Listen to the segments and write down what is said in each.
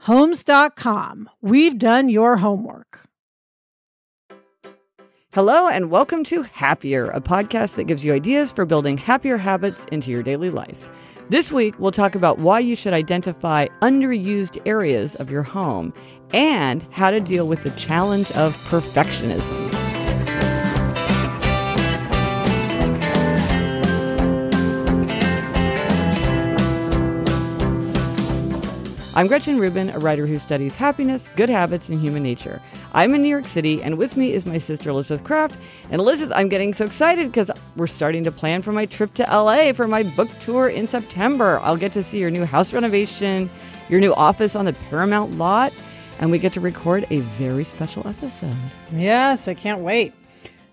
Homes.com. We've done your homework. Hello, and welcome to Happier, a podcast that gives you ideas for building happier habits into your daily life. This week, we'll talk about why you should identify underused areas of your home and how to deal with the challenge of perfectionism. I'm Gretchen Rubin, a writer who studies happiness, good habits, and human nature. I'm in New York City, and with me is my sister Elizabeth Craft. And Elizabeth, I'm getting so excited because we're starting to plan for my trip to LA for my book tour in September. I'll get to see your new house renovation, your new office on the Paramount lot, and we get to record a very special episode. Yes, I can't wait.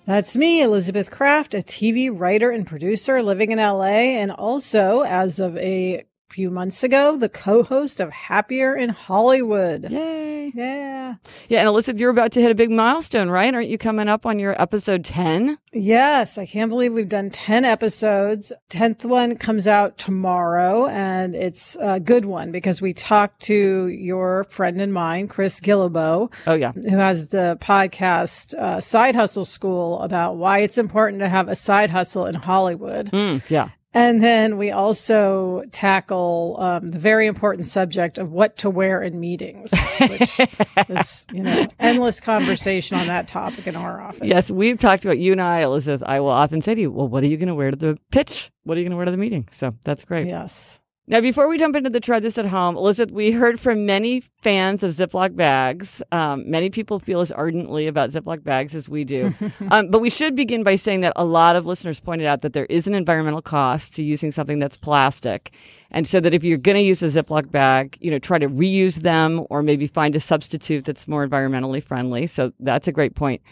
That's me, Elizabeth Craft, a TV writer and producer living in LA, and also, as of a few months ago, the co-host of Happier in Hollywood. Yay. Yeah. Yeah, and Elizabeth, you're about to hit a big milestone, right? Aren't you coming up on your episode 10? Yes, I can't believe we've done 10 episodes. 10th one comes out tomorrow and it's a good one because we talked to your friend and mine, Chris Guillebeau. Oh, yeah. Who has the podcast uh, Side Hustle School about why it's important to have a side hustle in Hollywood. Mm, yeah. And then we also tackle um, the very important subject of what to wear in meetings, which is, you know, endless conversation on that topic in our office. Yes, we've talked about you and I, Elizabeth. I will often say to you, well, what are you going to wear to the pitch? What are you going to wear to the meeting? So that's great. Yes. Now, before we jump into the try this at home, Elizabeth, we heard from many fans of Ziploc bags. Um, many people feel as ardently about Ziploc bags as we do. um, but we should begin by saying that a lot of listeners pointed out that there is an environmental cost to using something that's plastic. And so that if you're going to use a Ziploc bag, you know, try to reuse them or maybe find a substitute that's more environmentally friendly. So that's a great point.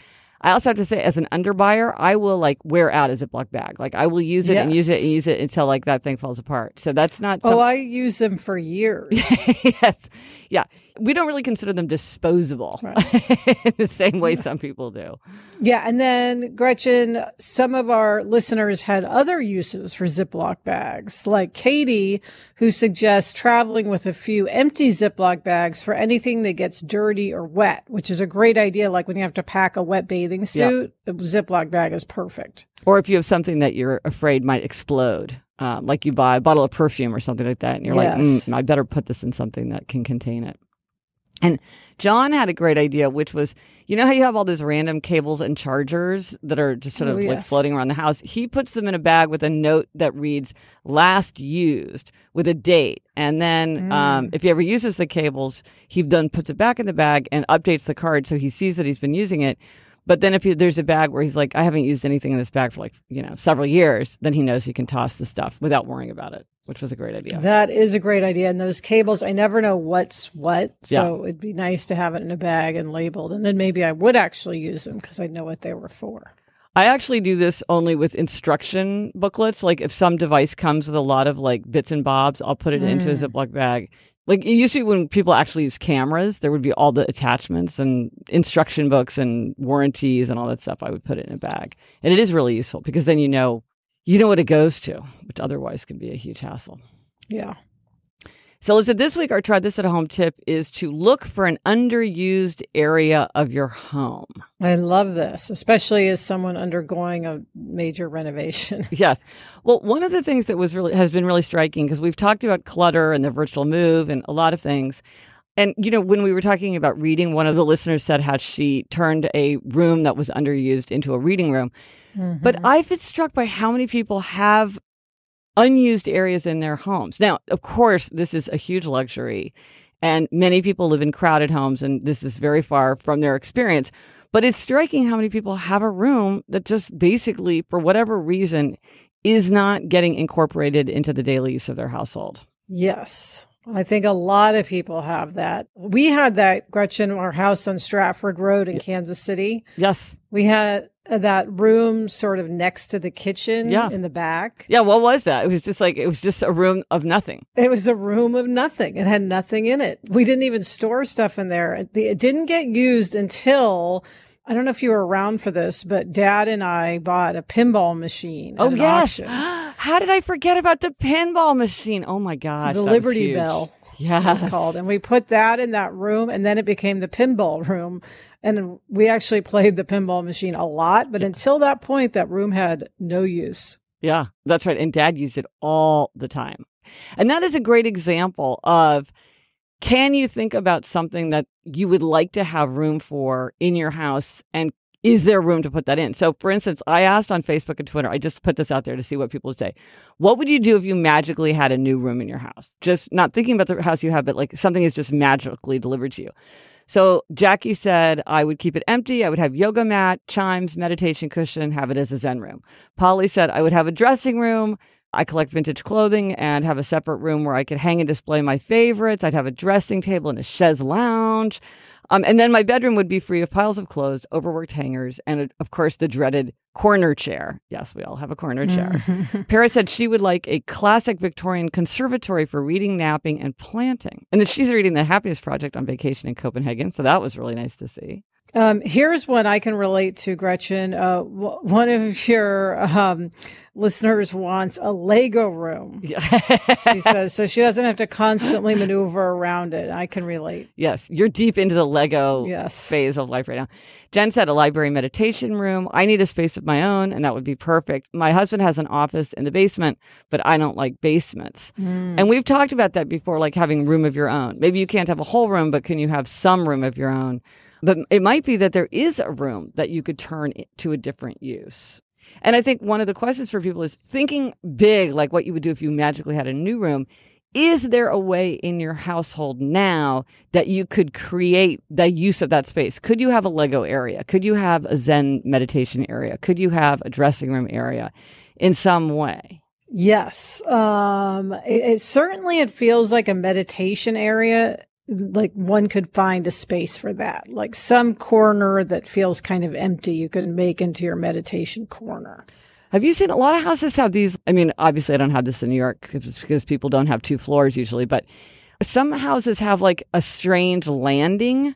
I also have to say, as an underbuyer, I will like wear out a Ziploc bag. Like I will use it yes. and use it and use it until like that thing falls apart. So that's not. Oh, I use them for years. yes, yeah. We don't really consider them disposable right. in the same way some people do. Yeah, and then Gretchen, some of our listeners had other uses for Ziploc bags, like Katie, who suggests traveling with a few empty Ziploc bags for anything that gets dirty or wet, which is a great idea. Like when you have to pack a wet bathing suit, yeah. a Ziploc bag is perfect. Or if you have something that you're afraid might explode. Um, like you buy a bottle of perfume or something like that, and you're yes. like, mm, I better put this in something that can contain it. And John had a great idea, which was, you know how you have all those random cables and chargers that are just sort of oh, like floating around the house? He puts them in a bag with a note that reads last used with a date. And then, Mm. um, if he ever uses the cables, he then puts it back in the bag and updates the card so he sees that he's been using it. But then if he, there's a bag where he's like, I haven't used anything in this bag for like, you know, several years, then he knows he can toss the stuff without worrying about it, which was a great idea. That is a great idea. And those cables, I never know what's what. So it'd be nice to have it in a bag and labeled. And then maybe I would actually use them because I know what they were for. I actually do this only with instruction booklets. Like if some device comes with a lot of like bits and bobs, I'll put it mm. into a mm. Ziploc bag. Like used to when people actually use cameras, there would be all the attachments and instruction books and warranties and all that stuff. I would put it in a bag. And it is really useful because then you know you know what it goes to, which otherwise can be a huge hassle. Yeah. So, Lisa, this week our try this at home tip is to look for an underused area of your home. I love this, especially as someone undergoing a major renovation. yes. Well, one of the things that was really has been really striking because we've talked about clutter and the virtual move and a lot of things. And you know, when we were talking about reading, one of the listeners said how she turned a room that was underused into a reading room. Mm-hmm. But I've been struck by how many people have unused areas in their homes. Now, of course, this is a huge luxury, and many people live in crowded homes, and this is very far from their experience. But it's striking how many people have a room that just basically, for whatever reason, is not getting incorporated into the daily use of their household. Yes. I think a lot of people have that. We had that, Gretchen, our house on Stratford Road in Kansas City. Yes. We had Uh, that room sort of next to the kitchen yeah. in the back. Yeah, what was that? It was just like it was just a room of nothing. It was a room of nothing. It had nothing in it. We didn't even store stuff in there. It didn't get used until I don't know if you were around for this, but dad and I bought a pinball machine. Oh, yes. How did I forget about the pinball machine? Oh my gosh. The Liberty Bell. Yeah. It's called. And we put that in that room and then it became the pinball room. And we actually played the pinball machine a lot. But until that point, that room had no use. Yeah, that's right. And dad used it all the time. And that is a great example of can you think about something that you would like to have room for in your house and is there room to put that in? So, for instance, I asked on Facebook and Twitter, I just put this out there to see what people would say. What would you do if you magically had a new room in your house? Just not thinking about the house you have, but like something is just magically delivered to you. So, Jackie said, I would keep it empty. I would have yoga mat, chimes, meditation cushion, have it as a Zen room. Polly said, I would have a dressing room, I collect vintage clothing and have a separate room where I could hang and display my favorites. I'd have a dressing table and a chaise lounge. Um, and then my bedroom would be free of piles of clothes, overworked hangers, and of course the dreaded corner chair. Yes, we all have a corner chair. Paris said she would like a classic Victorian conservatory for reading, napping, and planting. And that she's reading The Happiness Project on vacation in Copenhagen. So that was really nice to see. Um, here's one I can relate to, Gretchen. Uh, w- one of your um, listeners wants a Lego room. she says so she doesn't have to constantly maneuver around it. I can relate. Yes, you're deep into the Lego yes. phase of life right now. Jen said a library meditation room. I need a space of my own, and that would be perfect. My husband has an office in the basement, but I don't like basements. Mm. And we've talked about that before, like having room of your own. Maybe you can't have a whole room, but can you have some room of your own? But it might be that there is a room that you could turn to a different use. And I think one of the questions for people is thinking big, like what you would do if you magically had a new room. Is there a way in your household now that you could create the use of that space? Could you have a Lego area? Could you have a Zen meditation area? Could you have a dressing room area in some way? Yes. Um, it, it certainly it feels like a meditation area like one could find a space for that. Like some corner that feels kind of empty, you can make into your meditation corner. Have you seen a lot of houses have these? I mean, obviously, I don't have this in New York because people don't have two floors usually, but some houses have like a strange landing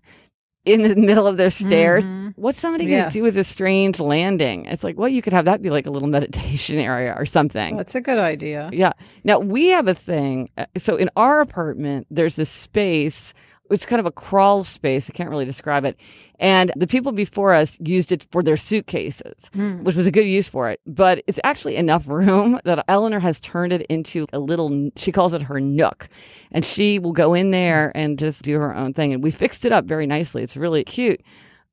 in the middle of their stairs. Mm-hmm. What's somebody going to do with a strange landing? It's like, well, you could have that be like a little meditation area or something. That's a good idea. Yeah. Now, we have a thing. Uh, so in our apartment, there's this space it's kind of a crawl space. I can't really describe it. And the people before us used it for their suitcases, mm. which was a good use for it. But it's actually enough room that Eleanor has turned it into a little, she calls it her nook. And she will go in there and just do her own thing. And we fixed it up very nicely. It's really cute.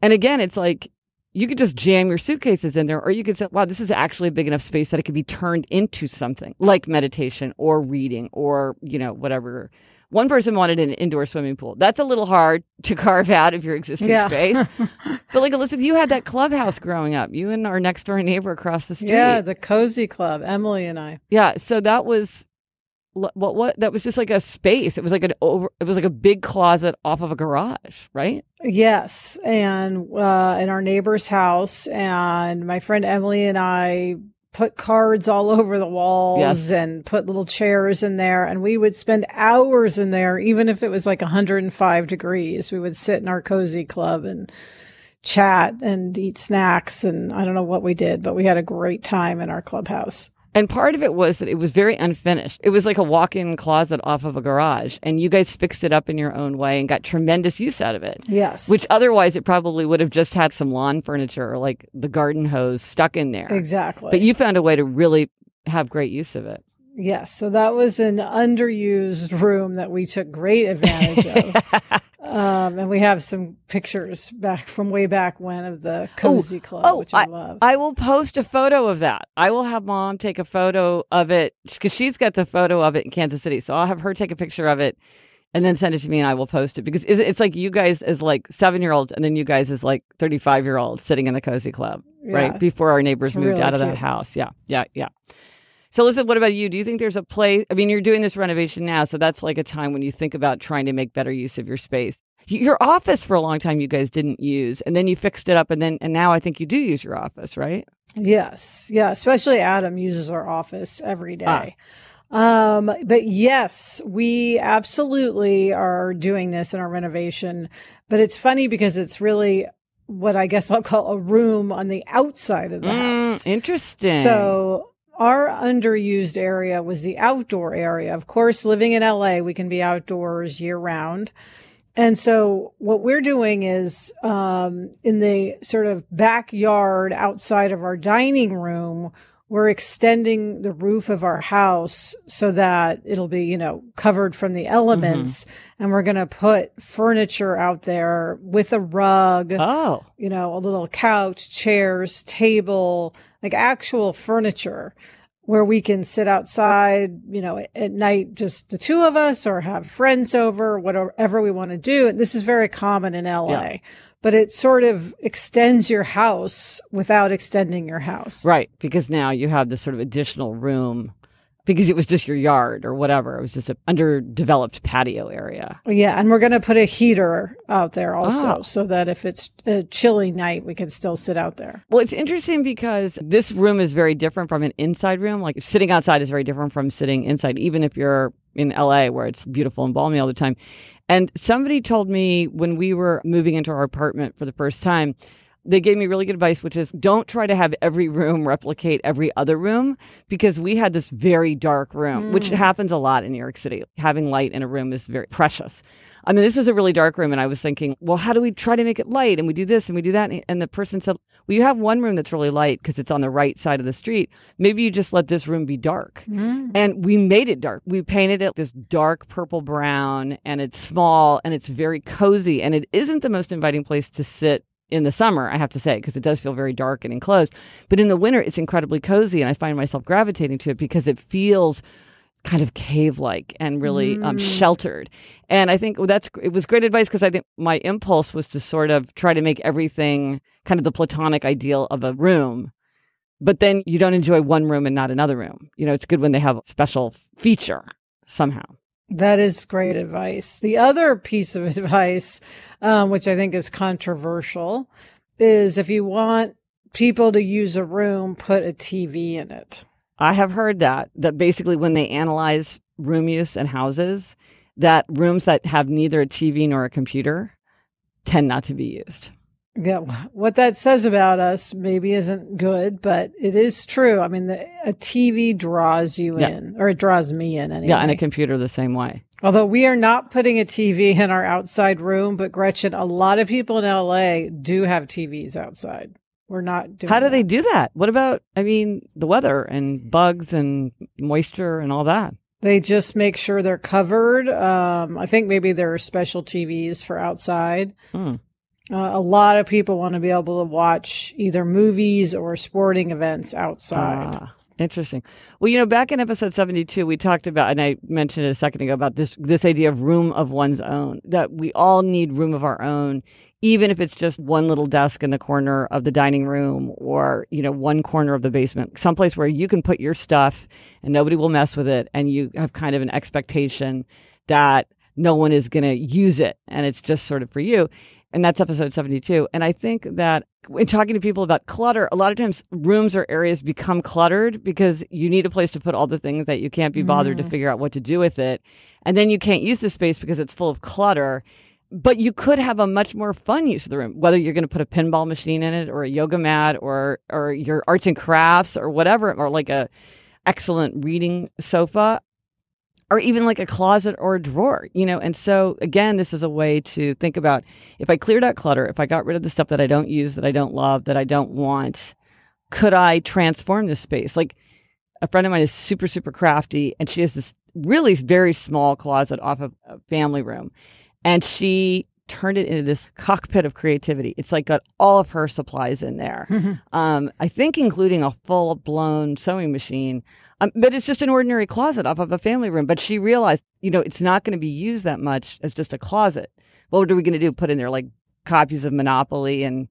And again, it's like, you could just jam your suitcases in there, or you could say, wow, this is actually a big enough space that it could be turned into something like meditation or reading or, you know, whatever one person wanted an indoor swimming pool. That's a little hard to carve out of your existing yeah. space. but like, listen, you had that clubhouse growing up. You and our next door neighbor across the street. Yeah, the cozy club, Emily and I. Yeah, so that was what what that was just like a space. It was like an over. It was like a big closet off of a garage, right? Yes, and uh, in our neighbor's house, and my friend Emily and I put cards all over the walls Yes. and put little chairs in there, and we would spend hours in there, even if it was like 105 degrees. We would sit in our cozy club and chat and eat snacks, and I don't know what we did, but we had a great time in our clubhouse. And part of it was that it was very unfinished. It was like a walk-in closet off of a garage, and you guys fixed it up in your own way and got tremendous use out of it. Yes, Which otherwise it probably would have just had some lawn furniture or like the garden hose stuck in there. exactly. But you found a way to really have great use of it. Yes, so that was an underused room that we took great advantage of. Um, and we have some pictures back from way back when of the cozy club, which I, love. I will post a photo of that. I will have mom take a photo of it because she's got the photo of it in Kansas City. So I'll have her take a picture of it and then send it to me and I will post it because it's, it's like you guys as like seven year olds and then you guys as like 35 year olds sitting in the cozy club, Yeah. right? Before our neighbors It's moved really out of that house. Yeah. Yeah. Yeah. So, listen, what about you? Do you think there's a place? I mean, you're doing this renovation now, so that's like a time when you think about trying to make better use of your space. Your office for a long time you guys didn't use, and then you fixed it up, and then and now I think you do use your office, right? yes, yeah, especially Adam uses our office every day. Ah. Um, but yes, we absolutely are doing this in our renovation. But it's funny because it's really what I guess I'll call a room on the outside of the house. Mm, interesting. So our underused area was the outdoor area. Of course, living in LA, we can be outdoors year round. And so what we're doing is um, in the sort of backyard outside of our dining room, we're extending the roof of our house so that it'll be, you know, covered from the elements. And we're going to put furniture out there with a rug oh, you know, a little couch, chairs, table, like actual furniture where we can sit outside, you know, at night, just the two of us or have friends over, whatever we want to do. And this is very common in LA, Yeah. but it sort of extends your house without extending your house. right, because now you have this sort of additional room because it was just your yard or whatever. It was just an underdeveloped patio area. Yeah. And we're going to put a heater out there also Oh. so that if it's a chilly night, we can still sit out there. Well, it's interesting because this room is very different from an inside room. Like sitting outside is very different from sitting inside, even if you're in LA where it's beautiful and balmy all the time. And somebody told me when we were moving into our apartment for the first time, they gave me really good advice, which is don't try to have every room replicate every other room because we had this very dark room, which hmm. happens a lot in New York City. Having light in a room is very precious. I mean, this was a really dark room, and I was thinking, well, how do we try to make it light? And we do this and we do that. And the person said, well, you have one room that's really light because it's on the right side of the street. Maybe you just let this room be dark. Hmm. And we made it dark. We painted it this dark purple brown, and it's small and it's very cozy. And it isn't the most inviting place to sit in the summer, I have to say, because it does feel very dark and enclosed. But in the winter, it's incredibly cozy, and I find myself gravitating to it because it feels kind of cave like and really um, sheltered. And I think that's it was great advice because I think my impulse was to sort of try to make everything kind of the platonic ideal of a room. But then you don't enjoy one room and not another room. You know, it's good when they have a special feature somehow. That is great advice. The other piece of advice, um, which I think is controversial, is if you want people to use a room, put a TV in it. I have heard that that basically when they analyze room use and houses, that rooms that have neither a TV nor a computer tend not to be used. Yeah, what that says about us maybe isn't good, but it is true. I mean, the, a TV draws you Yeah. in, or it draws me in anyway. Yeah, and a computer the same way. Although we are not putting a TV in our outside room, but Gretchen, a lot of people in LA do have TVs outside. We're not doing How do that. they do that? What about, I mean, the weather and bugs and moisture and all that? They just make sure they're covered. Um, I think maybe there are special TVs for outside. Hmm. Uh, a lot of people want to be able to watch either movies or sporting events outside. Ah, Interesting. Well, you know, back in episode 72, we talked about, and I mentioned it a second ago about this, this idea of room of one's own, that we all need room of our own, even if it's just one little desk in the corner of the dining room or, you know, one corner of the basement, someplace where you can put your stuff and nobody will mess with it. And you have kind of an expectation that no one is going to use it and it's just sort of for you. And that's episode 72. And I think that in talking to people about clutter, a lot of times rooms or areas become cluttered because you need a place to put all the things that you can't be bothered mm. to figure out what to do with it. And then you can't use the space because it's full of clutter. But you could have a much more fun use of the room, whether you're going to put a pinball machine in it or a yoga mat or, or your arts and crafts or whatever, or like a excellent reading sofa or even like a closet or a drawer, you know? And so again, this is a way to think about if I cleared out clutter, if I got rid of the stuff that I don't use, that I don't love, that I don't want, could I transform this space? Like a friend of mine is super, super crafty and she has this really very small closet off of a family room. And she turned it into this cockpit of creativity. It's like got all of her supplies in there. um, I think including a full blown sewing machine. Um, but it's just an ordinary closet off of a family room. But she realized, you know, it's not going to be used that much as just a closet. What are we going to do? Put in there like copies of Monopoly and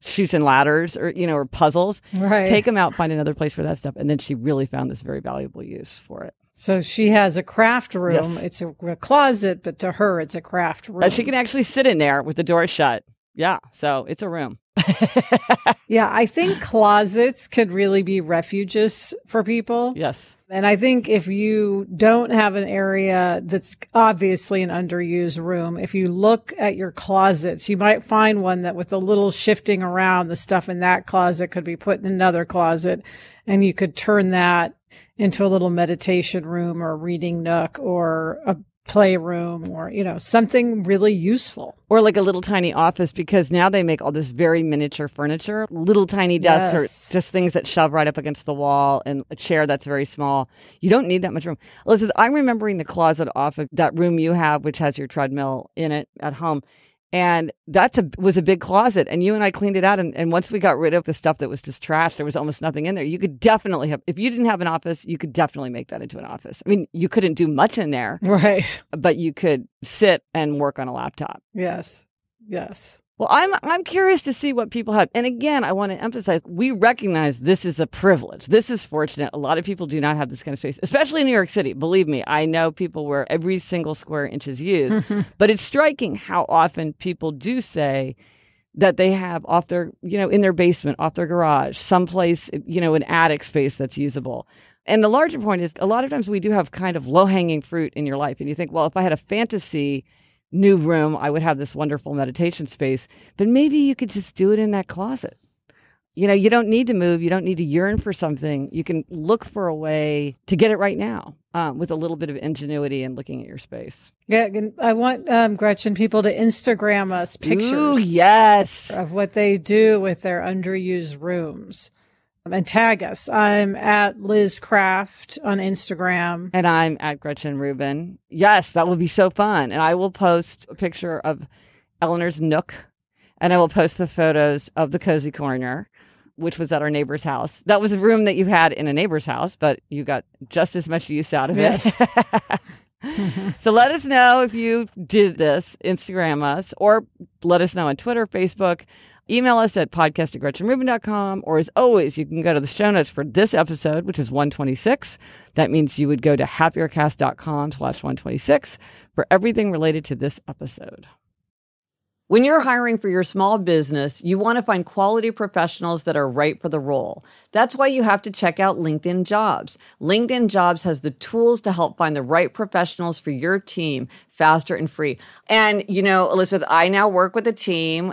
Chutes and Ladders or, you know, or puzzles. Right. Take them out, find another place for that stuff. And then she really found this very valuable use for it. So she has a craft room. Yes. It's a, a, closet, but to her, it's a craft room. But she can actually sit in there with the door shut. Yeah. So it's a room. yeah, I think closets could really be refuges for people. Yes. And I think if you don't have an area that's obviously an underused room, if you look at your closets, you might find one that with a little shifting around, the stuff in that closet could be put in another closet and you could turn that into a little meditation room or reading nook or a playroom or, you know, something really useful. Or like a little tiny office because now they make all this very miniature furniture, little tiny desks yes. or just things that shove right up against the wall and a chair that's very small. You don't need that much room. Elizabeth, I'm remembering the closet off of that room you have, which has your treadmill in it at home and that was a big closet. And you and i cleaned it out. And, and once we got rid of the stuff that was just trash there was almost nothing in there. You could definitely have if you didn't have an office you could definitely make that into an office. I mean you couldn't do much in there. Right. But you could sit and work on a laptop. Yes. Yes well, I'm I'm curious to see what people have. And again, I want to emphasize we recognize this is a privilege. This is fortunate. A lot of people do not have this kind of space, especially in New York City. Believe me, I know people where every single square inch is used. but it's striking how often people do say that they have off their, you know, in their basement, off their garage, someplace, you know, an attic space that's usable. And the larger point is a lot of times we do have kind of low hanging fruit in your life. And you think, well, if I had a fantasy new room, I would have this wonderful meditation space. But maybe you could just do it in that closet. You know, you don't need to move. You don't need to yearn for something. You can look for a way to get it right now um, with a little bit of ingenuity and looking at your space. Yeah, I want um, Gretchen people to Instagram us pictures. Ooh, yes, of what they do with their underused rooms and tag us. I'm at Liz Craft on Instagram. And I'm at Gretchen Rubin. Yes, that will be so fun. And I will post a picture of Eleanor's Nook and I will post the photos of the Cozy Corner, which was at our neighbor's house. That was a room that you had in a neighbor's house, but you got just as much use out of yes. it. so let us know if you did this, Instagram us, or let us know on Twitter, Facebook. Email us at podcast at GretchenRubin.com, or as always, you can go to the show notes for this episode, which is 126. That means you would go to happiercast.com slash 126 for everything related to this episode. When you're hiring for your small business, you want to find quality professionals that are right for the role. That's why you have to check out LinkedIn Jobs. LinkedIn Jobs has the tools to help find the right professionals for your team faster and free. And, you know, Elizabeth, I now work with a team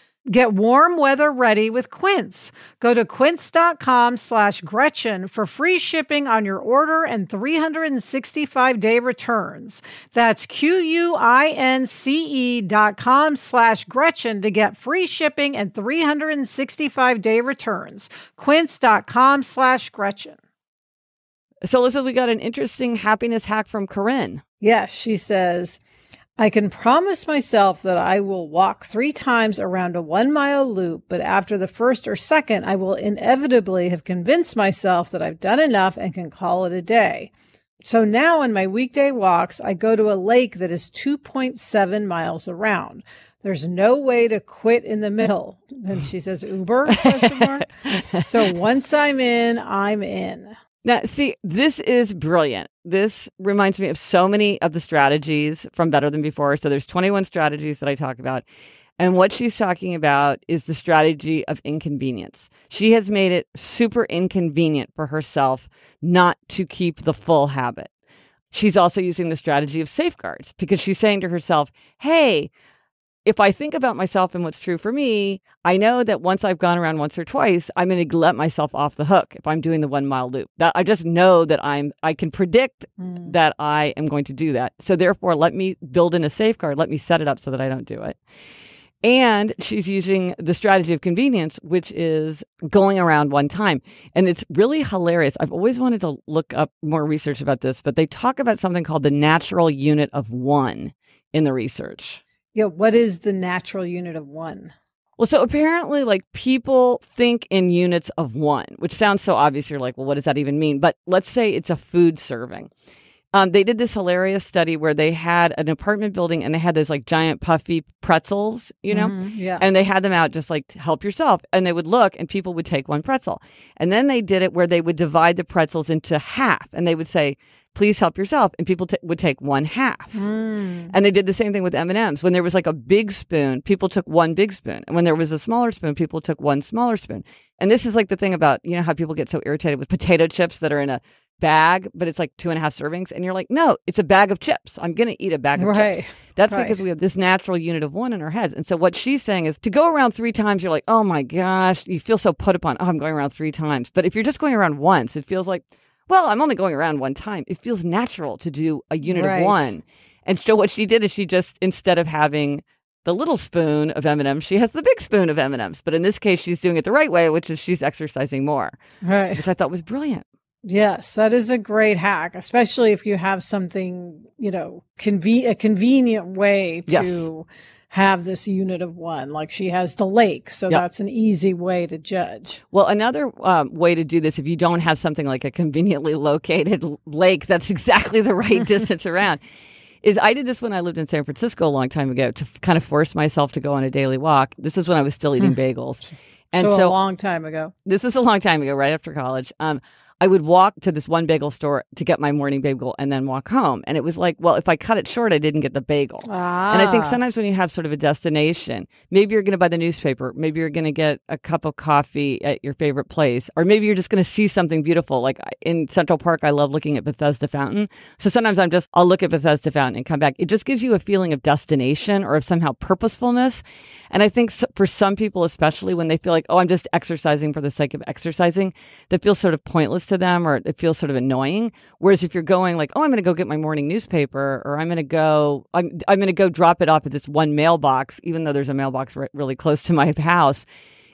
Get warm weather ready with Quince. Go to quince.com slash Gretchen for free shipping on your order and 365 day returns. That's Q-U-I-N-C-E dot com slash Gretchen to get free shipping and 365 day returns. Quince.com slash Gretchen. So, Lisa, we got an interesting happiness hack from Corinne. Yes, she says, I can promise myself that I will walk three times around a one mile loop, but after the first or second, I will inevitably have convinced myself that I've done enough and can call it a day. So now in my weekday walks, I go to a lake that is 2.7 miles around. There's no way to quit in the middle. Then she says Uber so once I'm in, I'm in. Now, see, this is brilliant. This reminds me of so many of the strategies from Better Than Before. So there's 21 strategies that I talk about. And what she's talking about is the strategy of inconvenience. She has made it super inconvenient for herself not to keep the full habit. She's also using the strategy of safeguards because she's saying to herself, hey, if I think about myself and what's true for me, I know that once I've gone around once or twice, I'm going to let myself off the hook if I'm doing the one mile loop. That I just know that I'm I can predict mm. that I am going to do that. So therefore, let me build in a safeguard. Let me set it up so that I don't do it. And she's using the strategy of convenience, which is going around one time. And it's really hilarious. I've always wanted to look up more research about this, but they talk about something called the natural unit of one in the research. Yeah, what is the natural unit of one? Well, so apparently, like people think in units of one, which sounds so obvious. You're like, well, what does that even mean? But let's say it's a food serving. Um, they did this hilarious study where they had an apartment building and they had those like giant puffy pretzels, you know, mm-hmm, yeah. and they had them out just like help yourself. And they would look and people would take one pretzel. And then they did it where they would divide the pretzels into half and they would say, please help yourself. And people t- would take one half. Mm. and they did the same thing with m&ms when there was like a big spoon people took one big spoon. And when there was a smaller spoon people took one smaller spoon. And this is like the thing about you know how people get so irritated with potato chips that are in a bag but it's like two and a half servings. And you're like no it's a bag of chips. I'm gonna eat a bag of right. chips. That's right. because we have this natural unit of one in our heads. And so what she's saying is to go around three times you're like oh my gosh you feel so put upon oh i'm going around three times. But if you're just going around once it feels like well, I'm only going around one time. It feels natural to do a unit right. of one. And so what she did is she just instead of having the little spoon of M&Ms, she has the big spoon of M&Ms. But in this case, she's doing it the right way, which is she's exercising more. Right. Which I thought was brilliant. Yes, that is a great hack, especially if you have something, you know, conve- a convenient way to yes have this unit of one. Like she has the lake. So yep. that's an easy way to judge. Well, another um, way to do this, if you don't have something like a conveniently located lake that's exactly the right distance around, is I did this when I lived in San Francisco a long time ago to f- kind of force myself to go on a daily walk. This is when I was still eating hmm. bagels. And so, so, a long time ago. This is a long time ago, right after college. Um, I would walk to this one bagel store to get my morning bagel and then walk home. And it was like, well, if I cut it short, I didn't get the bagel. Ah. And I think sometimes when you have sort of a destination, maybe you're going to buy the newspaper, maybe you're going to get a cup of coffee at your favorite place, or maybe you're just going to see something beautiful. Like in Central Park, I love looking at Bethesda Fountain. So sometimes I'm just, I'll look at Bethesda Fountain and come back. It just gives you a feeling of destination or of somehow purposefulness. And I think for some people, especially when they feel like, oh, I'm just exercising for the sake of exercising, that feels sort of pointless to them or it feels sort of annoying. Whereas if you're going like, oh, I'm going to go get my morning newspaper or I'm going to go, I'm, I'm going to go drop it off at this one mailbox, even though there's a mailbox re- really close to my house,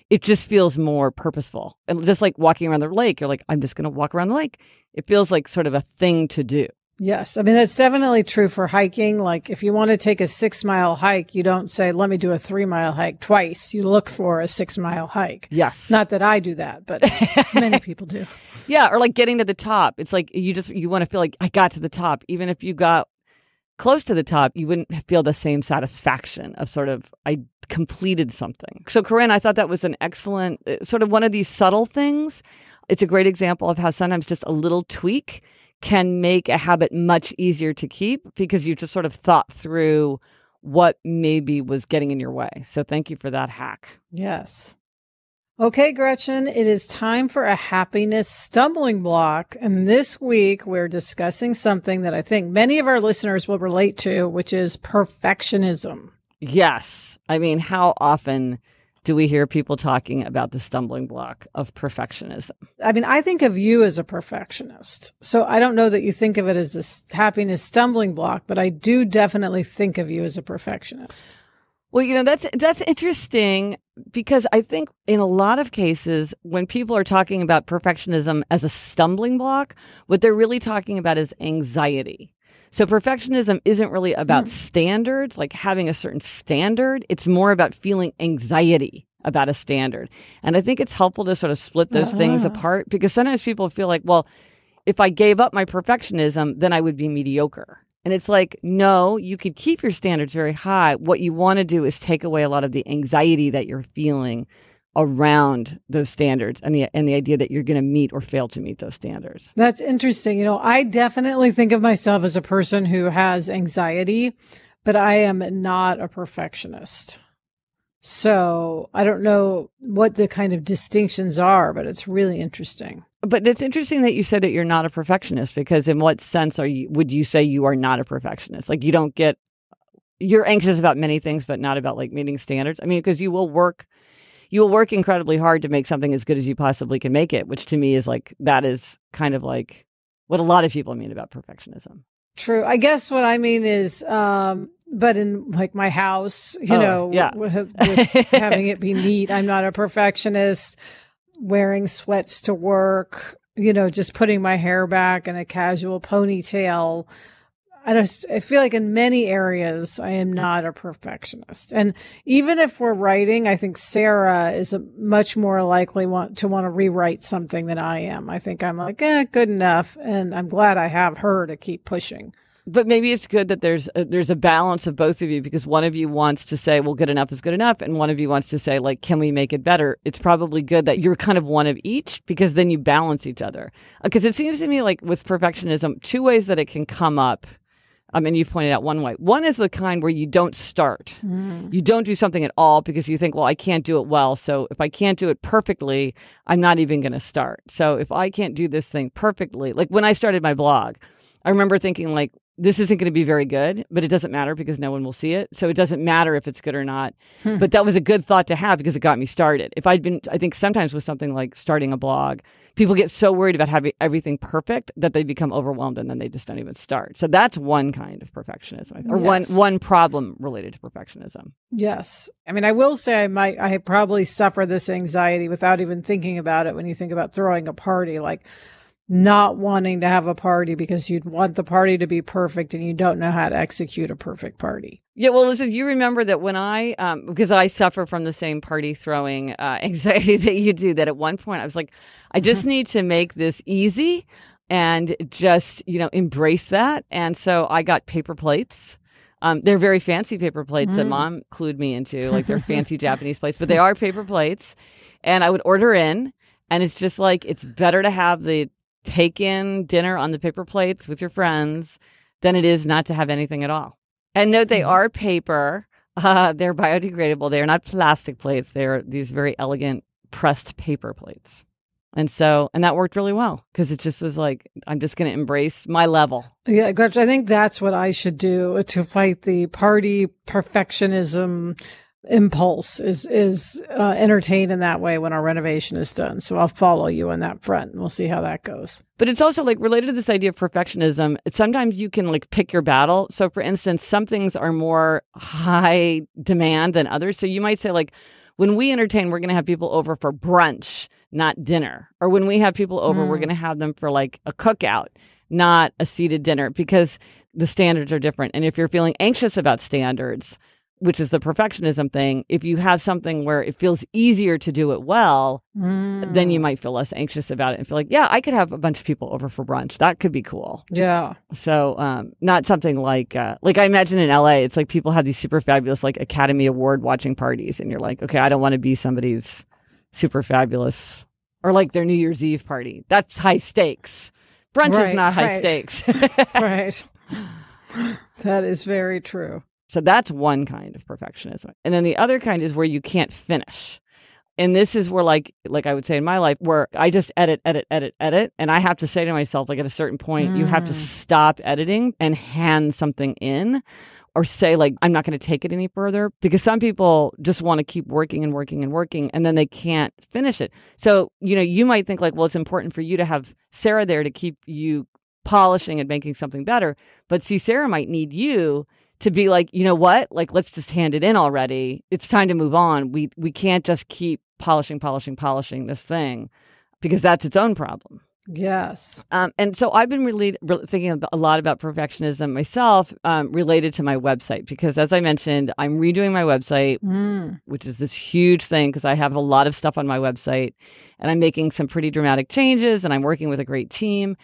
it just feels more purposeful. And just like walking around the lake, you're like, I'm just going to walk around the lake. It feels like sort of a thing to do. Yes. I mean, that's definitely true for hiking. Like if you want to take a six mile hike, you don't say, let me do a three mile hike twice. You look for a six mile hike. Yes. Not that I do that, but many people do. Yeah. Or like getting to the top. It's like you just, you want to feel like I got to the top. Even if you got close to the top, you wouldn't feel the same satisfaction of sort of, I completed something. So, Corinne, I thought that was an excellent, uh, sort of one of these subtle things. It's a great example of how sometimes just a little tweak can make a habit much easier to keep because you just sort of thought through what maybe was getting in your way. So, thank you for that hack. Yes. Okay, Gretchen, it is time for a happiness stumbling block. And this week we're discussing something that I think many of our listeners will relate to, which is perfectionism. Yes. I mean, how often do we hear people talking about the stumbling block of perfectionism? I mean, I think of you as a perfectionist. So I don't know that you think of it as a happiness stumbling block, but I do definitely think of you as a perfectionist. Well, you know, that's that's interesting because I think in a lot of cases when people are talking about perfectionism as a stumbling block, what they're really talking about is anxiety. So perfectionism isn't really about mm. standards, like having a certain standard. It's more about feeling anxiety about a standard. And I think it's helpful to sort of split those uh-huh. things apart because sometimes people feel like, well, if I gave up my perfectionism, then I would be mediocre. And it's like, no, you could keep your standards very high. What you want to do is take away a lot of the anxiety that you're feeling around those standards and the and the idea that you're going to meet or fail to meet those standards. That's interesting. You know, I definitely think of myself as a person who has anxiety, but I am not a perfectionist. So, I don't know what the kind of distinctions are, but it's really interesting. But it's interesting that you said that you're not a perfectionist because in what sense are you would you say you are not a perfectionist? Like you don't get you're anxious about many things but not about like meeting standards. I mean because you will work you will work incredibly hard to make something as good as you possibly can make it, which to me is like that is kind of like what a lot of people mean about perfectionism. True. I guess what I mean is um but in like my house, you oh, know, yeah. with, with having it be neat, I'm not a perfectionist wearing sweats to work, you know, just putting my hair back in a casual ponytail. I just I feel like in many areas I am not a perfectionist. And even if we're writing, I think Sarah is much more likely want to want to rewrite something than I am. I think I'm like, eh, good enough, and I'm glad I have her to keep pushing but maybe it's good that there's a, there's a balance of both of you because one of you wants to say, well, good enough is good enough, and one of you wants to say, like, can we make it better? It's probably good that you're kind of one of each because then you balance each other. Because it seems to me like with perfectionism, two ways that it can come up. I mean, you've pointed out one way. One is the kind where you don't start. Mm. You don't do something at all because you think, well, I can't do it well. So if I can't do it perfectly, I'm not even going to start. So if I can't do this thing perfectly, like when I started my blog, I remember thinking like, this isn't going to be very good, but it doesn't matter because no one will see it. So it doesn't matter if it's good or not. Hmm. But that was a good thought to have because it got me started. If I'd been, I think sometimes with something like starting a blog, people get so worried about having everything perfect that they become overwhelmed and then they just don't even start. So that's one kind of perfectionism or yes. one, one problem related to perfectionism. Yes. I mean, I will say I might, I probably suffer this anxiety without even thinking about it when you think about throwing a party. Like, not wanting to have a party because you'd want the party to be perfect and you don't know how to execute a perfect party. Yeah, well, listen, you remember that when I, um, because I suffer from the same party throwing uh, anxiety that you do, that at one point I was like, I just need to make this easy and just, you know, embrace that. And so I got paper plates. Um, they're very fancy paper plates mm. that mom clued me into. Like they're fancy Japanese plates, but they are paper plates. And I would order in, and it's just like, it's better to have the take in dinner on the paper plates with your friends than it is not to have anything at all. And note they are paper. Uh, they're biodegradable. They're not plastic plates. They're these very elegant pressed paper plates. And so, and that worked really well because it just was like, I'm just going to embrace my level. Yeah, Gretchen, I think that's what I should do to fight the party perfectionism impulse is is uh, entertained in that way when our renovation is done. So I'll follow you on that front, and we'll see how that goes. But it's also like related to this idea of perfectionism. Sometimes you can like pick your battle. So, for instance, some things are more high demand than others. So you might say like, when we entertain, we're going to have people over for brunch, not dinner. Or when we have people over, mm. we're going to have them for like a cookout, not a seated dinner, because the standards are different. And if you're feeling anxious about standards, which is the perfectionism thing, if you have something where it feels easier to do it well, mm. then you might feel less anxious about it and feel like, yeah, I could have a bunch of people over for brunch. That could be cool. Yeah. So, um, not something like, uh, like I imagine in LA, it's like people have these super fabulous, like Academy Award watching parties, and you're like, okay, I don't want to be somebody's super fabulous or like their New Year's Eve party. That's high stakes. Brunch right, is not high right. stakes. right. That is very true. So that's one kind of perfectionism. And then the other kind is where you can't finish. And this is where like like I would say in my life where I just edit edit edit edit and I have to say to myself like at a certain point mm. you have to mm. stop editing and hand something in or say like I'm not going to take it any further because some people just want to keep working and working and working and then they can't finish it. So, you know, you might think like well it's important for you to have Sarah there to keep you polishing and making something better, but see Sarah might need you to be like, you know what? Like, let's just hand it in already. It's time to move on. We we can't just keep polishing, polishing, polishing this thing because that's its own problem. Yes. Um, and so I've been really, really thinking a lot about perfectionism myself um, related to my website because, as I mentioned, I'm redoing my website, mm. which is this huge thing because I have a lot of stuff on my website and I'm making some pretty dramatic changes and I'm working with a great team.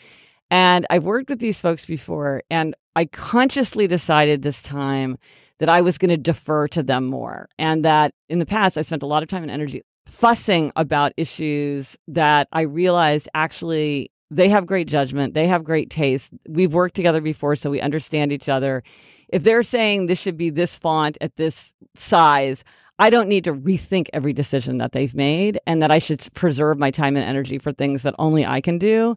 And I've worked with these folks before, and I consciously decided this time that I was going to defer to them more. And that in the past, I spent a lot of time and energy fussing about issues that I realized actually they have great judgment, they have great taste. We've worked together before, so we understand each other. If they're saying this should be this font at this size, I don't need to rethink every decision that they've made and that I should preserve my time and energy for things that only I can do.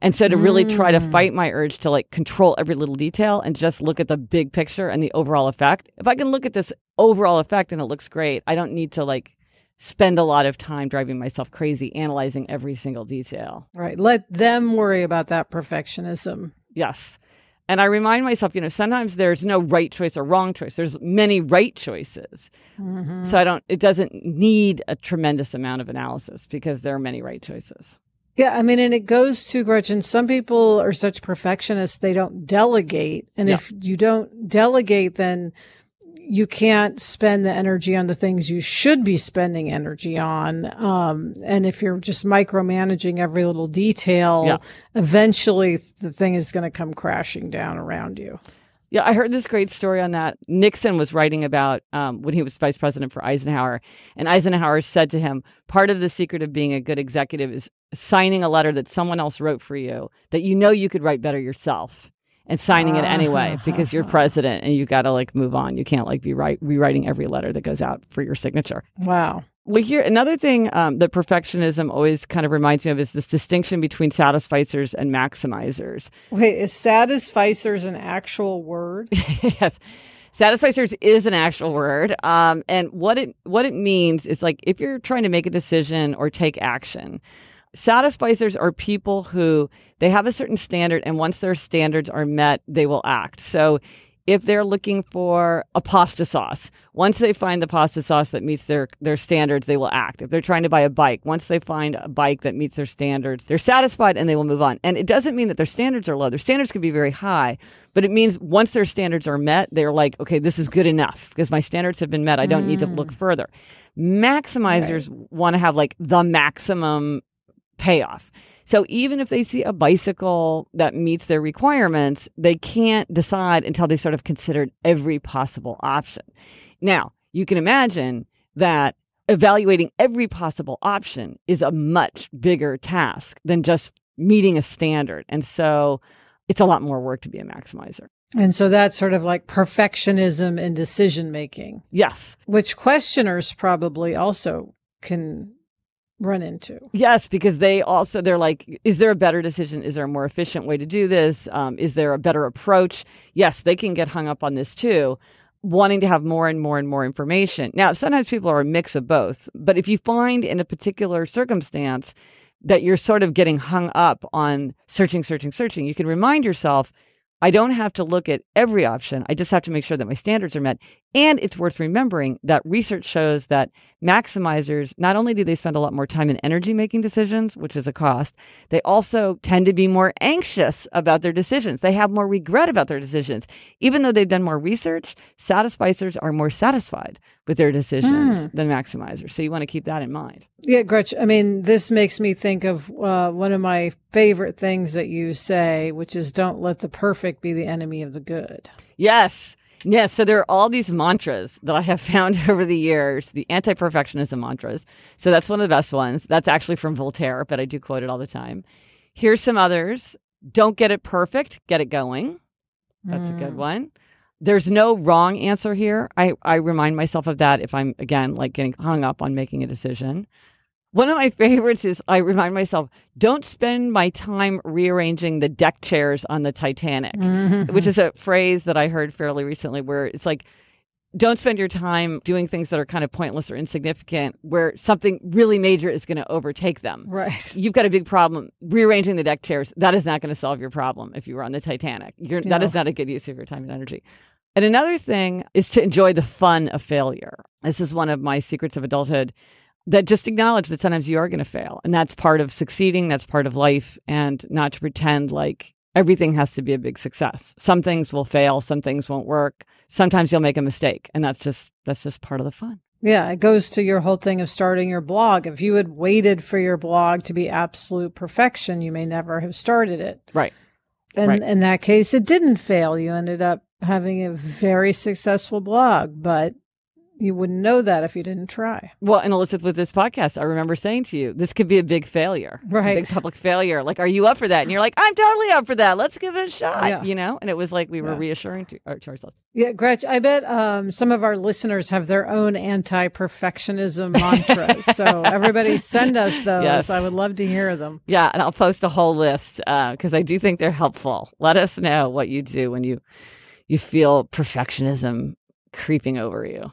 And so to really try to fight mm. my urge to like control every little detail and just look at the big picture and the overall effect. If I can look at this overall effect and it looks great, I don't need to like spend a lot of time driving myself crazy analyzing every single detail. Right. Let them worry about that perfectionism. Yes. And I remind myself, you know, sometimes there's no right choice or wrong choice. There's many right choices. Mm-hmm. So I don't, it doesn't need a tremendous amount of analysis because there are many right choices. Yeah, I mean, and it goes to Gretchen. Some people are such perfectionists, they don't delegate. And yeah. if you don't delegate, then you can't spend the energy on the things you should be spending energy on. Um, and if you're just micromanaging every little detail, yeah. eventually the thing is going to come crashing down around you. Yeah, I heard this great story on that. Nixon was writing about um, when he was vice president for Eisenhower, and Eisenhower said to him, "Part of the secret of being a good executive is signing a letter that someone else wrote for you that you know you could write better yourself." And signing it anyway because you're president and you got to like move on. You can't like be write, rewriting every letter that goes out for your signature. Wow. We hear another thing um, that perfectionism always kind of reminds me of is this distinction between satisficers and maximizers. Wait, is satisficers an actual word? yes. Satisficers is an actual word, um, and what it what it means is like if you're trying to make a decision or take action, Satisficers are people who they have a certain standard, and once their standards are met, they will act. So if they're looking for a pasta sauce, once they find the pasta sauce that meets their, their standards, they will act. If they're trying to buy a bike, once they find a bike that meets their standards, they're satisfied and they will move on. And it doesn't mean that their standards are low. Their standards can be very high, but it means once their standards are met, they're like, okay, this is good enough because my standards have been met. I don't mm. need to look mm. further. Maximizers right. want to have like the maximum payoff. So even if they see a bicycle that meets their requirements, they can't decide until they sort of considered every possible option. Now, you can imagine that evaluating every possible option is a much bigger task than just meeting a standard. And so it's a lot more work to be a maximizer. And so that's sort of like perfectionism in decision making. Yes. Which questioners probably also can run into. Yes, because they also they're like, is there a better decision? Is there a more efficient way to do this? Um, is there a better approach? Yes, they can get hung up on this too, wanting to have more and more and more information. Now, sometimes people are a mix of both, but if you find in a particular circumstance that you're sort of getting hung up on searching, searching, searching, you can remind yourself I don't have to look at every option. I just have to make sure that my standards are met. And it's worth remembering that research shows that maximizers, not only do they spend a lot more time and energy making decisions, which is a cost, they also tend to be more anxious about their decisions. They have more regret about their decisions. Even though they've done more research, satisficers are more satisfied with their decisions mm. than maximizers. So you want to keep that in mind. Yeah, Gretchen. I mean, this makes me think of uh, one of my favorite things that you say, which is don't let the perfect be the enemy of the good. Yes. Yes. So there are all these mantras that I have found over the years, the anti perfectionism mantras. So that's one of the best ones. That's actually from Voltaire, but I do quote it all the time. Here's some others. Don't get it perfect, get it going. That's mm. a good mm. one there's no wrong answer here. I, I remind myself of that if I'm, again, like getting hung up on making a decision. One of my favorites is I remind myself, don't spend my time rearranging the deck chairs on the Titanic, mm-hmm. which is a phrase that I heard fairly recently where it's like, don't spend your time doing things that are kind of pointless or insignificant where something really major is going to overtake them. Right. You've got a big problem rearranging the deck chairs. That is not going to solve your problem if you were on the Titanic. Yeah. That is not a good use of your time and energy. And another thing is to enjoy the fun of failure. This is one of my secrets of adulthood that just acknowledge that sometimes you are going to fail. And that's part of succeeding. That's part of life. And not to pretend like everything has to be a big success. Some things will fail. Some things won't work. Sometimes you'll make a mistake. And that's just, that's just part of the fun. Yeah, it goes to your whole thing of starting your blog. If you had waited for your blog to be absolute perfection, you may never have started it. Right. And right. in that case, it didn't fail. You ended up having a very successful blog, but you wouldn't know that if you didn't try. Well, and Elizabeth, with this podcast, I remember saying to you, this could be a big failure, right? big public failure. Like, are you up for that? And you're like, I'm totally up for that. Let's give it a shot. Yeah. You know, and it was like we were yeah. reassuring to, to, ourselves. Yeah, Gretch, I bet um, some of our listeners have their own anti-perfectionism mantras. so everybody send us those. Yes. I would love to hear them. Yeah, and I'll post a whole list because uh, I do think they're helpful. Let us know what you do when you you feel perfectionism creeping over you.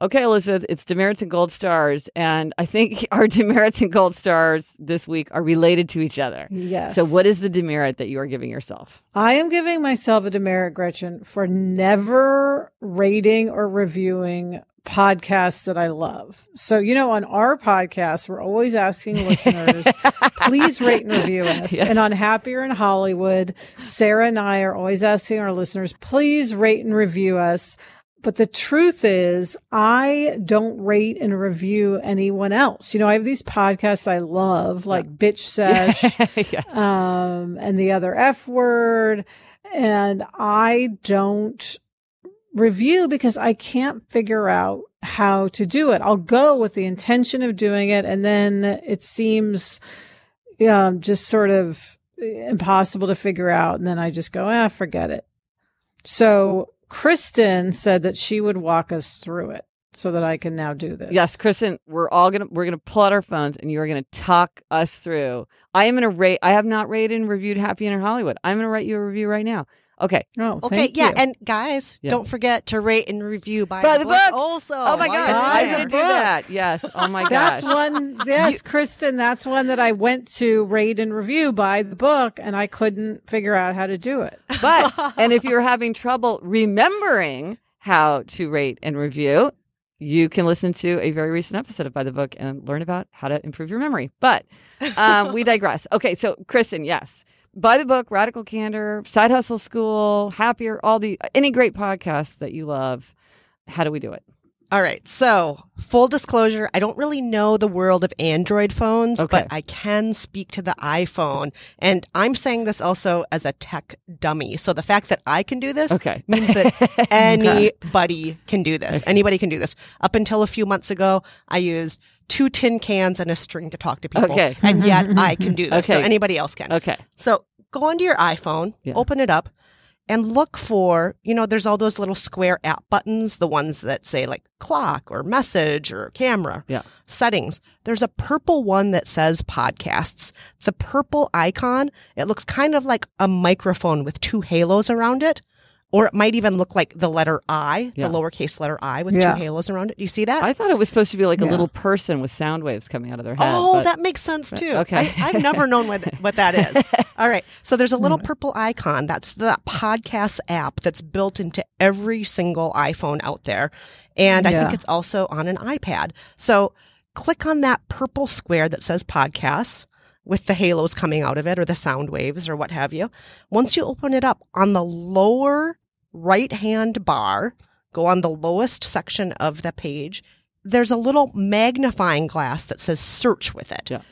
Okay, Elizabeth, it's demerits and gold stars. And I think our demerits and gold stars this week are related to each other. Yes. So, what is the demerit that you are giving yourself? I am giving myself a demerit, Gretchen, for never rating or reviewing podcasts that I love. So, you know, on our podcast, we're always asking listeners, please rate and review us. Yes. And on Happier in Hollywood, Sarah and I are always asking our listeners, please rate and review us. But the truth is, I don't rate and review anyone else. You know, I have these podcasts I love, like yeah. Bitch Sesh, yeah. um, and the other F word. And I don't review because I can't figure out how to do it. I'll go with the intention of doing it. And then it seems, um, just sort of impossible to figure out. And then I just go, ah, forget it. So Kristen said that she would walk us through it so that I can now do this. Yes, Kristen, we're all gonna we're gonna pull out our phones and you are gonna talk us through. I am gonna rate. I have not rated and reviewed Happy in Hollywood. I'm gonna write you a review right now. Okay. Oh, Okay, thank yeah, you. and guys, Yeah. don't forget to rate and review by, By the, the book. book. Also, Oh my while gosh, I'm gonna do that. Yes. Oh my gosh. That's one. Yes, Kristen, that's one that I went to rate and review by the book, and I couldn't figure out how to do it. But and if you're having trouble remembering how to rate and review, you can listen to a very recent episode of By the Book and learn about how to improve your memory. But um, we digress. Okay, so Kristen, yes. By the book, Radical Candor, Side Hustle School, Happier, all the any great podcasts that you love. How do we do it? All right. So, full disclosure, I don't really know the world of Android phones, Okay. but I can speak to the iPhone. And I'm saying this also as a tech dummy. So, the fact that I can do this Okay. means that anybody can do this. Anybody can do this. Up until a few months ago, I used two tin cans and a string to talk to people. Okay. And yet I can do this. So, anybody else can. Okay. So go onto your iPhone, Yeah. open it up, and look for, you know, there's all those little square app buttons, the ones that say like clock or message or camera Yeah. settings. There's a purple one that says podcasts. The purple icon, it looks kind of like a microphone with two halos around it. Or it might even look like the letter I, Yeah. the lowercase letter I with Yeah. two halos around it. Do you see that? I thought it was supposed to be like a little person with sound waves coming out of their head. Oh, but- that makes sense too. okay. I, I've never known what, what that is. All right. So there's a little hmm. purple icon. That's the podcast app that's built into every single iPhone out there. And I think it's also on an iPad. So click on that purple square that says podcasts with the halos coming out of it or the sound waves or what have you. Once you open it up on the lower right hand bar, go on the lowest section of the page, there's a little magnifying glass that says search with it. Yeah.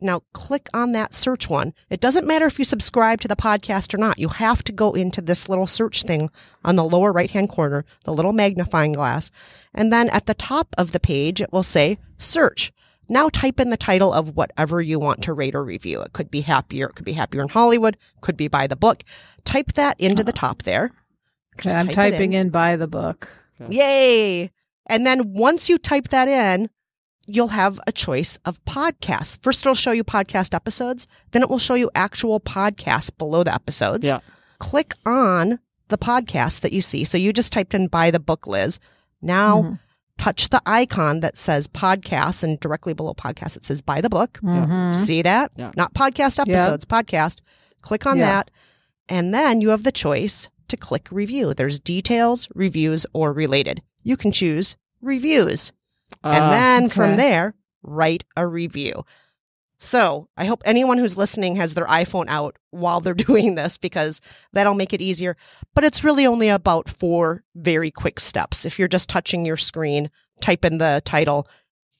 Now click on that search one. It doesn't matter if you subscribe to the podcast or not. You have to go into this little search thing on the lower right hand corner, the little magnifying glass. And then at the top of the page, it will say search. Now type in the title of whatever you want to rate or review. It could be happier. It could be happier in Hollywood. Could be by the book. Type that into the top there. Okay, I'm type typing in. by the book. Yay. And then once you type that in, you'll have a choice of podcasts. First, it'll show you podcast episodes. Then it will show you actual podcasts below the episodes. Yeah. Click on the podcast that you see. So you just typed in by the book, Liz. Now Mhm. Touch the icon that says podcast and directly below podcast, it says by the book. Mhm. See that? Yeah. Not podcast Yeah. episodes, podcast. Click on Yeah. that. And then you have the choice to click review. There's details, reviews, or related. You can choose reviews. And Uh, then from there, write a review. So I hope anyone who's listening has their iPhone out while they're doing this because that'll make it easier. But it's really only about four very quick steps. If you're just touching your screen, type in the title,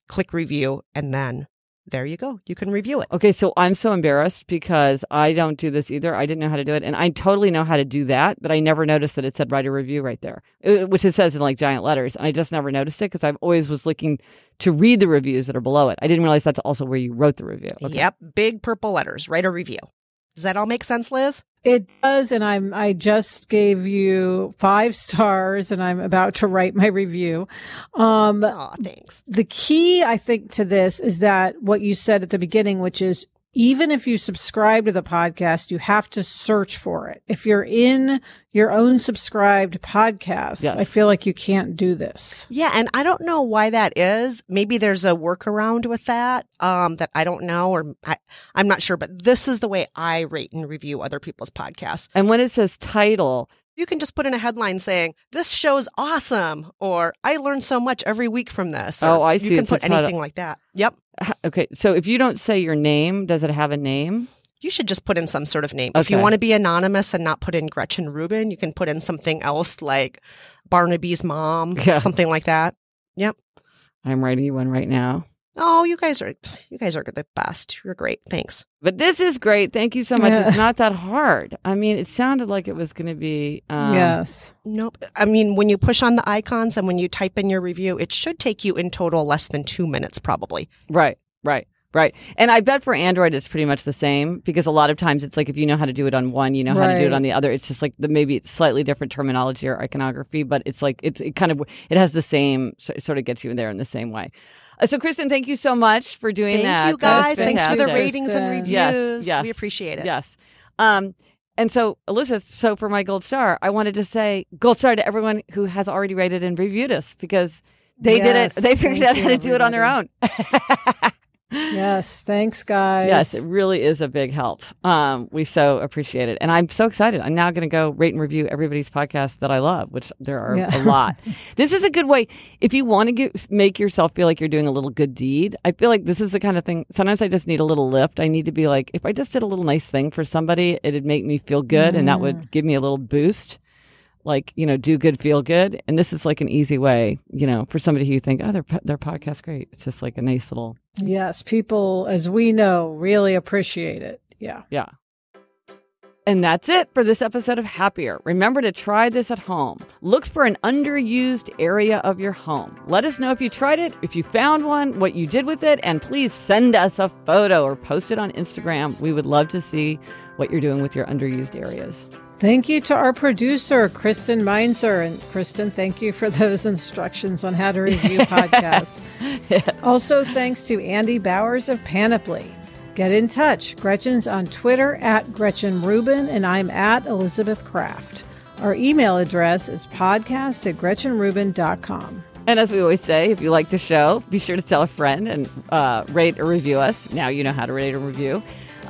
click review, and then there you go. You can review it. Okay, so I'm so embarrassed because I don't do this either. I didn't know how to do it, and I totally know how to do that, but I never noticed that it said write a review right there, uh, which it says in like giant letters, and I just never noticed it because I've always was looking to read the reviews that are below it. I didn't realize that's also where you wrote the review. Okay. Yep. Big purple letters. Write a review. Does that all make sense, Liz? It does, and I'm. I just gave you five stars, and I'm about to write my review. Um, Oh, thanks. the key, I think, to this is that what you said at the beginning, which is even if you subscribe to the podcast, you have to search for it. If you're in your own subscribed podcast, Yes. I feel like you can't do this. Yeah, and I don't know why that is. Maybe there's a workaround with that um, that I don't know, or I, I'm not sure. But this is the way I rate and review other people's podcasts. And when it says title, You can just put in a headline saying "This show's awesome" or "I learned so much every week from this." or Oh, I see. You can It's put anything like that. Yep. okay, so if you don't say your name, does it have a name? You should just put in some sort of name. If you want to be anonymous and not put in Gretchen Rubin, you can put in something else like Barnaby's mom, Yeah. something like that. Yep. I'm writing you one right now. Oh, you guys are you guys are the best. You're great. Thanks. But this is great. Thank you so much. Yeah. It's not that hard. I mean, it sounded like it was going to be. Um, yes. Nope. I mean, when you push on the icons and when you type in your review, it should take you in total less than two minutes, probably. Right. Right. Right. And I bet for Android it's pretty much the same because a lot of times it's like if you know how to do it on one, you know how to do it on the other. It's just like the maybe it's slightly different terminology or iconography, but it's like it's it kind of it has the same it sort of gets you in there in the same way. Uh, so Kristen, thank you so much for doing Thank that. Thank you guys. Thanks for the ratings and reviews. Yes, yes. We appreciate it. Yes. Um, and so, Elizabeth, so for my gold star, I wanted to say gold star to everyone who has already rated and reviewed us because they Yes, did it. They figured out how you, to do it on their own. Yes, thanks, guys. yes, it really is a big help. Um, we so appreciate it. And I'm so excited. I'm now going to go rate and review everybody's podcast that I love, which there are Yeah. a lot. this is a good way. If you want to get, make yourself feel like you're doing a little good deed, I feel like this is the kind of thing. Sometimes I just need a little lift. I need to be like, if I just did a little nice thing for somebody, it'd make me feel good and that Mm. would give me a little boost. Like, you know, do good, feel good. And this is like an easy way, you know, for somebody who you think, oh, their, their podcast great. It's just like a nice little Yes, people, as we know, really appreciate it. Yeah. Yeah. And that's it for this episode of Happier. Remember to try this at home. Look for an underused area of your home. Let us know if you tried it, if you found one, what you did with it, and please send us a photo or post it on Instagram. We would love to see what you're doing with your underused areas. Thank you to our producer, Kristen Meinzer. And Kristen, thank you for those instructions on how to review podcasts. Also, thanks to Andy Bowers of Panoply. Get in touch. Gretchen's on Twitter at Gretchen Rubin, and I'm at Elizabeth Craft. Our email address is podcast at gretchenrubin.com. And as we always say, if you like the show, be sure to tell a friend and uh, rate or review us. Now you know how to rate or review.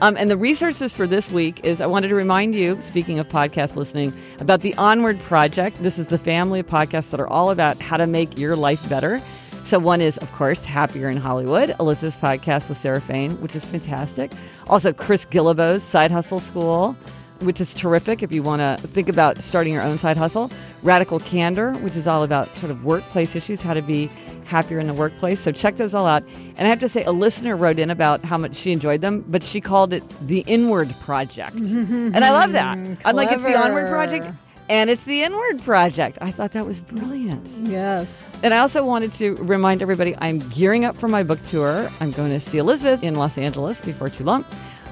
Um, and the resources for this week is I wanted to remind you, speaking of podcast listening, about the Onward Project. This is the family of podcasts that are all about how to make your life better. So one is, of course, Happier in Hollywood, Elizabeth's podcast with Sarah Fain, which is fantastic. Also, Chris Guillebeau's Side Hustle School, which is terrific if you want to think about starting your own side hustle. Radical Candor, which is all about sort of workplace issues, how to be happier in the workplace. So check those all out. And I have to say, a listener wrote in about how much she enjoyed them, but she called it the Inward Project. Mm-hmm. and I love that. I'm like, it's the Onward Project. And it's the Inward Project. I thought that was brilliant. Yes. And I also wanted to remind everybody I'm gearing up for my book tour. I'm going to see Elizabeth in Los Angeles before too long.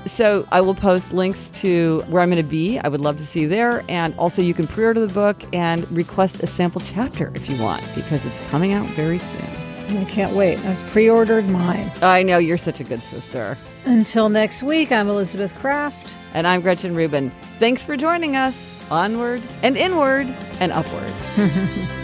So I will post links to where I'm going to be. I would love to see you there. And also, you can pre order the book and request a sample chapter if you want, because it's coming out very soon. I can't wait. I've pre ordered mine. I know you're such a good sister. Until next week, I'm Elizabeth Craft. And I'm Gretchen Rubin. Thanks for joining us. Onward and inward and upward.